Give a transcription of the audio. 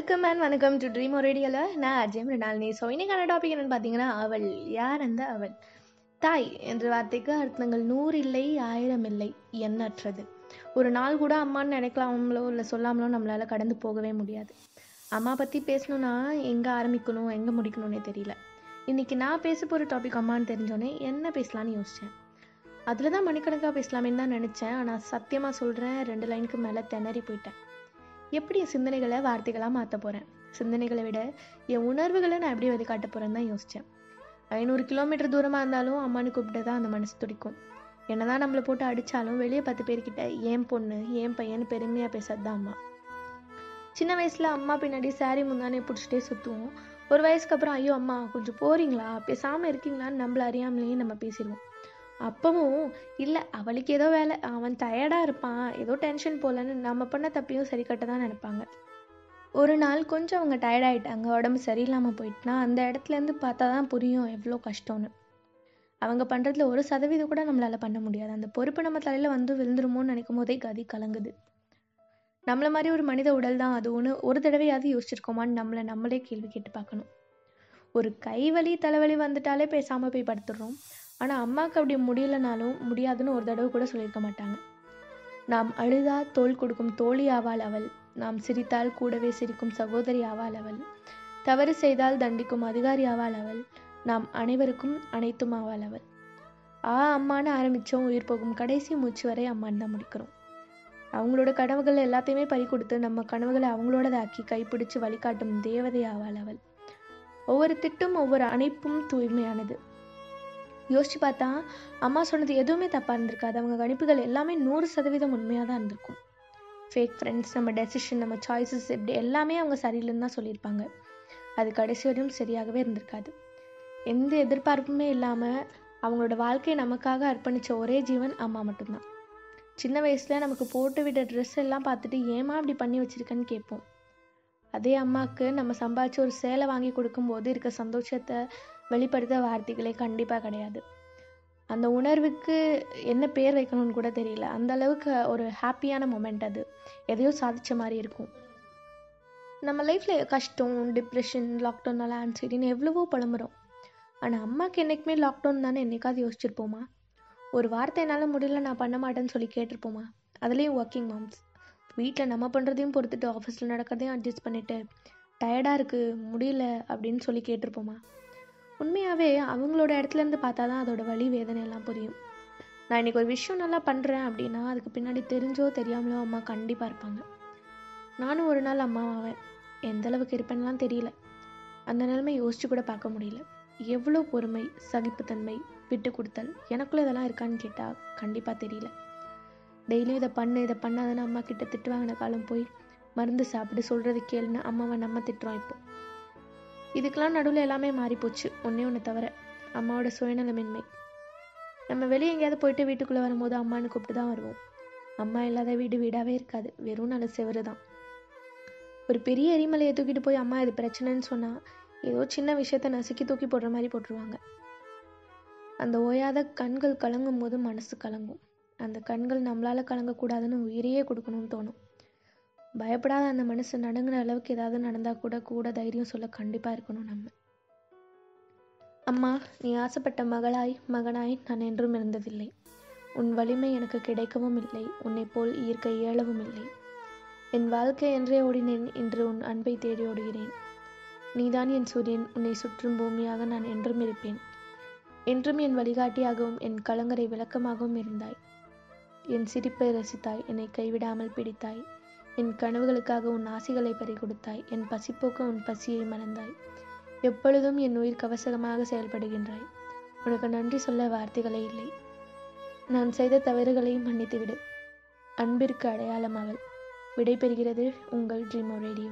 Welcome and வணக்கம் to dream ரேடியோல நான் அஜய் மிருனாலினி ஸோ இன்னைக்கான டாபிக் என்னன்னு பார்த்தீங்கன்னா அவள் யார் அந்த அவள்? தாய் என்ற வார்த்தைக்கு அர்த்தங்கள் நூறு இல்லை ஆயிரம் இல்லை எண்ணற்றது. ஒரு நாள் கூட அம்மான்னு நினைக்கலாமலோ இல்லை சொல்லாமலோ நம்மளால கடந்து போகவே முடியாது. அம்மா பற்றி பேசணும்னா எங்கே ஆரம்பிக்கணும் எங்கே முடிக்கணும்னே தெரியல. இன்னைக்கு நான் பேச போகிற டாபிக் அம்மான்னு தெரிஞ்சோடனே என்ன பேசலான்னு யோசித்தேன் அதில் தான் மணிக்கணக்காக பேசலாமேன்னு தான் நினச்சேன். ஆனால் சத்தியமாக சொல்கிறேன் ரெண்டு லைனுக்கு மேலே திணறி போயிட்டேன். எப்படி என் சிந்தனைகளை வார்த்தைகளாக மாற்ற போகிறேன் சிந்தனைகளை விட என் உணர்வுகளை நான் எப்படி வெளிக்காட்ட போகிறேன்னு தான் யோசித்தேன் ஐநூறு கிலோமீட்டர் தூரமாக இருந்தாலும் அம்மானு கூப்பிட்டு தான் அந்த மனசு துடிக்கும். என்னதான் நம்மளை போட்டு அடித்தாலும் வெளியே பத்து பேர்கிட்ட ஏன் பொண்ணு ஏன் பையன் பெருமையாக பேசாது தான் அம்மா. சின்ன வயசில் அம்மா பின்னாடி சாரி முந்தானே பிடிச்சிட்டே சுற்றுவோம் ஒரு வயசுக்கு அப்புறம் ஐயோ அம்மா கொஞ்சம் போகிறீங்களா பேசாமல் இருக்கீங்களான்னு நம்மள அறியாமலேயே நம்ம பேசிடுவோம். அப்பவும் இல்லை அவளுக்கு ஏதோ வேலை. அவன் டயர்டாக இருப்பான். ஏதோ டென்ஷன் போலன்னு நம்ம பண்ண தப்பையும் சரி கட்ட தான் நினைப்பாங்க. ஒரு நாள் கொஞ்சம் அவங்க டயர்டாயிட்டாங்க உடம்பு சரியில்லாமல் போயிட்டுனா அந்த இடத்துலேருந்து பார்த்தா தான் புரியும் எவ்வளோ கஷ்டம்னு. அவங்க பண்ணுறதுல ஒரு சதவீதம் கூட நம்மளால் பண்ண முடியாது. அந்த பொறுப்பு நம்ம தலையில் வந்து விழுந்துருமோன்னு நினைக்கும் போதே கதி கலங்குது. நம்மளை மாதிரி ஒரு மனித உடல் தான் அது. ஒன்று ஒரு தடவையாவது யோசிச்சிருக்கோமான்னு நம்மளை நம்மளே கேள்வி கேட்டு பார்க்கணும். ஒரு கை வலி தலைவலி வந்துட்டாலே பேசாமல் போய் படுத்துடுறோம். ஆனால் அம்மாவுக்கு அப்படி முடியலனாலும் முடியாதுன்னு ஒரு தடவை கூட சொல்லியிருக்க மாட்டாங்க. நாம் அழுதா தோல் கொடுக்கும் தோழி ஆவாள் அவள். நாம் சிரித்தால் கூடவே சிரிக்கும் சகோதரி ஆவாள் அவள். தவறு செய்தால் தண்டிக்கும் அதிகாரி ஆவாள் அவள். நாம் அனைவருக்கும் அனைத்தும் ஆவாள் அவள். ஆ அம்மான்னு ஆரம்பித்தோம் உயிர் போகும் கடைசி மூச்சு வரை அம்மான்னு தான் முடிக்கிறோம். அவங்களோட கனவுகள் எல்லாத்தையுமே பறி கொடுத்து நம்ம கனவுகளை அவங்களோடதாக்கி கைப்பிடிச்சு வழிகாட்டும் தேவதை ஆவாள் அவள். ஒவ்வொரு திட்டும் ஒவ்வொரு அணைப்பும் தூய்மையானது. யோசிச்சு பார்த்தா அம்மா சொன்னது எதுவுமே தப்பாக இருந்திருக்காது. அவங்க கணிப்புகள் எல்லாமே நூறு சதவீதம் உண்மையாக தான் இருந்திருக்கும். ஃபேக் ஃப்ரெண்ட்ஸ் நம்ம டெசிஷன் நம்ம சாய்ஸஸ் இப்படி எல்லாமே அவங்க சரியில்லைன்னு தான் சொல்லியிருப்பாங்க. அது கடைசி வரையும் சரியாகவே இருந்திருக்காது. எந்த எதிர்பார்ப்புமே இல்லாமல் அவங்களோட வாழ்க்கையை நமக்காக அர்ப்பணித்த ஒரே ஜீவன் அம்மா மட்டும்தான். சின்ன வயசில் நமக்கு போட்டு விட்ட ட்ரெஸ் எல்லாம் பார்த்துட்டு ஏமா இப்படி பண்ணி வச்சுருக்கேன்னு கேட்போம். அதே அம்மாவுக்கு நம்ம சம்பாதிச்சு ஒரு சேலை வாங்கி கொடுக்கும்போது இருக்க சந்தோஷத்தை வெளிப்படுத்த வார்த்தைகளே கண்டிப்பாக கிடையாது. அந்த உணர்வுக்கு என்ன பேர் வைக்கணும்னு கூட தெரியல. அந்த அளவுக்கு ஒரு ஹாப்பியான மூமெண்ட் அது. எதையோ சாதித்த மாதிரி இருக்கும். நம்ம லைஃப்பில் கஷ்டம் டிப்ரெஷன் லாக்டவுனால ஆன்சைட்டின்னு எவ்வளவோ புலம்புறோம். ஆனால் அம்மாவுக்கு என்றைக்குமே லாக்டவுன் தானே என்னைக்காவது யோசிச்சிருப்போமா? ஒரு வார்த்தை என்னால் முடியல நான் பண்ண மாட்டேன்னு சொல்லி கேட்டிருப்போமா? அதுலேயும் ஒர்க்கிங் மாம்ஸ் வீட்டில் நம்ம பண்ணுறதையும் பொறுத்துட்டு ஆஃபீஸில் நடக்கிறதையும் அட்ஜஸ்ட் பண்ணிவிட்டு டயர்டாக இருக்குது முடியல அப்படின்னு சொல்லி கேட்டிருப்போமா? உண்மையாகவே அவங்களோட இடத்துலேருந்து பார்த்தா தான் அதோட வழி வேதனை எல்லாம் புரியும். நான் இன்றைக்கி ஒரு விஷயம் நல்லா பண்ணுறேன் அப்படின்னா அதுக்கு பின்னாடி தெரிஞ்சோ தெரியாமலோ அம்மா கண்டிப்பாக இருப்பாங்க. நானும் ஒரு நாள் அம்மாவாவேன் எந்த அளவுக்கு இருப்பேன்லாம் தெரியல. அந்த நிலைமை யோசிச்சு கூட பார்க்க முடியல. எவ்வளோ பொறுமை சகிப்புத்தன்மை விட்டு கொடுத்தல் எனக்குள்ளே இதெல்லாம் இருக்கான்னு கேட்டால் கண்டிப்பாக தெரியல. டெய்லியும் இதை பண்ணு இதை பண்ணாதுன்னு அம்மா கிட்ட திட்டு வாங்கின காலம் போய் மருந்து சாப்பிட்டு சொல்கிறது கேளுன்னு அம்மாவை நம்ம திட்டுறோம் இப்போ. இதுக்கெல்லாம் நடுவில் எல்லாமே மாறிப்போச்சு ஒன்றே ஒன்று தவிர அம்மாவோட சுயநலமின்மை. நம்ம வெளியே எங்கேயாவது போயிட்டு வீட்டுக்குள்ளே வரும்போது அம்மான்னு கூப்பிட்டு தான் வருவோம். அம்மா இல்லாத வீடு வீடாகவே இருக்காது வெறும் நல்ல செவரு தான். ஒரு பெரிய எரிமலையை தூக்கிட்டு போய் அம்மா இது பிரச்சனைன்னு சொன்னால் ஏதோ சின்ன விஷயத்த நசுக்கி தூக்கி போடுற மாதிரி போட்டுருவாங்க. அந்த ஓயாத கண்கள் கலங்கும் போது மனசு கலங்கும். அந்த கண்கள் நம்மளால் கலங்கக்கூடாதுன்னு உயிரையே கொடுக்கணும்னு தோணும். பயப்படாத அந்த மனசு நடுங்கிற அளவுக்கு ஏதாவது நடந்தால் கூட கூட தைரியம் சொல்ல கண்டிப்பாக இருக்கணும் நம்ம. அம்மா நீ ஆசைப்பட்ட மகளாய் மகனாய் நான் என்றும் இருந்ததில்லை. உன் வலிமை எனக்கு கிடைக்கவும் இல்லை. உன்னை போல் ஈர்க்க இயலவும் இல்லை. என் வாழ்க்கை என்றே ஓடினேன் என்று உன் அன்பை தேடி ஓடுகிறேன். நீதான் என் சூரியன். உன்னை சுற்றும் பூமியாக நான் என்றும் இருப்பேன். என்றும் என் வழிகாட்டியாகவும் என் கலங்கரை விளக்கமாகவும் இருந்தாய். என் சிரிப்பை ரசித்தாய் என்னை கைவிடாமல் பிடித்தாய். என் கனவுகளுக்காக உன் ஆசைகளை பறிகொடுத்தாய். என் பசிப்போக்க உன் பசியை மறந்தாய் எப்பொழுதும் என் உயிர் கவசகமாக செயல்படுகின்றாய். உனக்கு நன்றி சொல்ல வார்த்தைகளே இல்லை. நான் செய்த தவறுகளை மன்னித்துவிடு. அன்பிற்கு அடையாளம் அவள். விடை பெறுகிறது உங்கள் ட்ரீமோ ரேடியோ.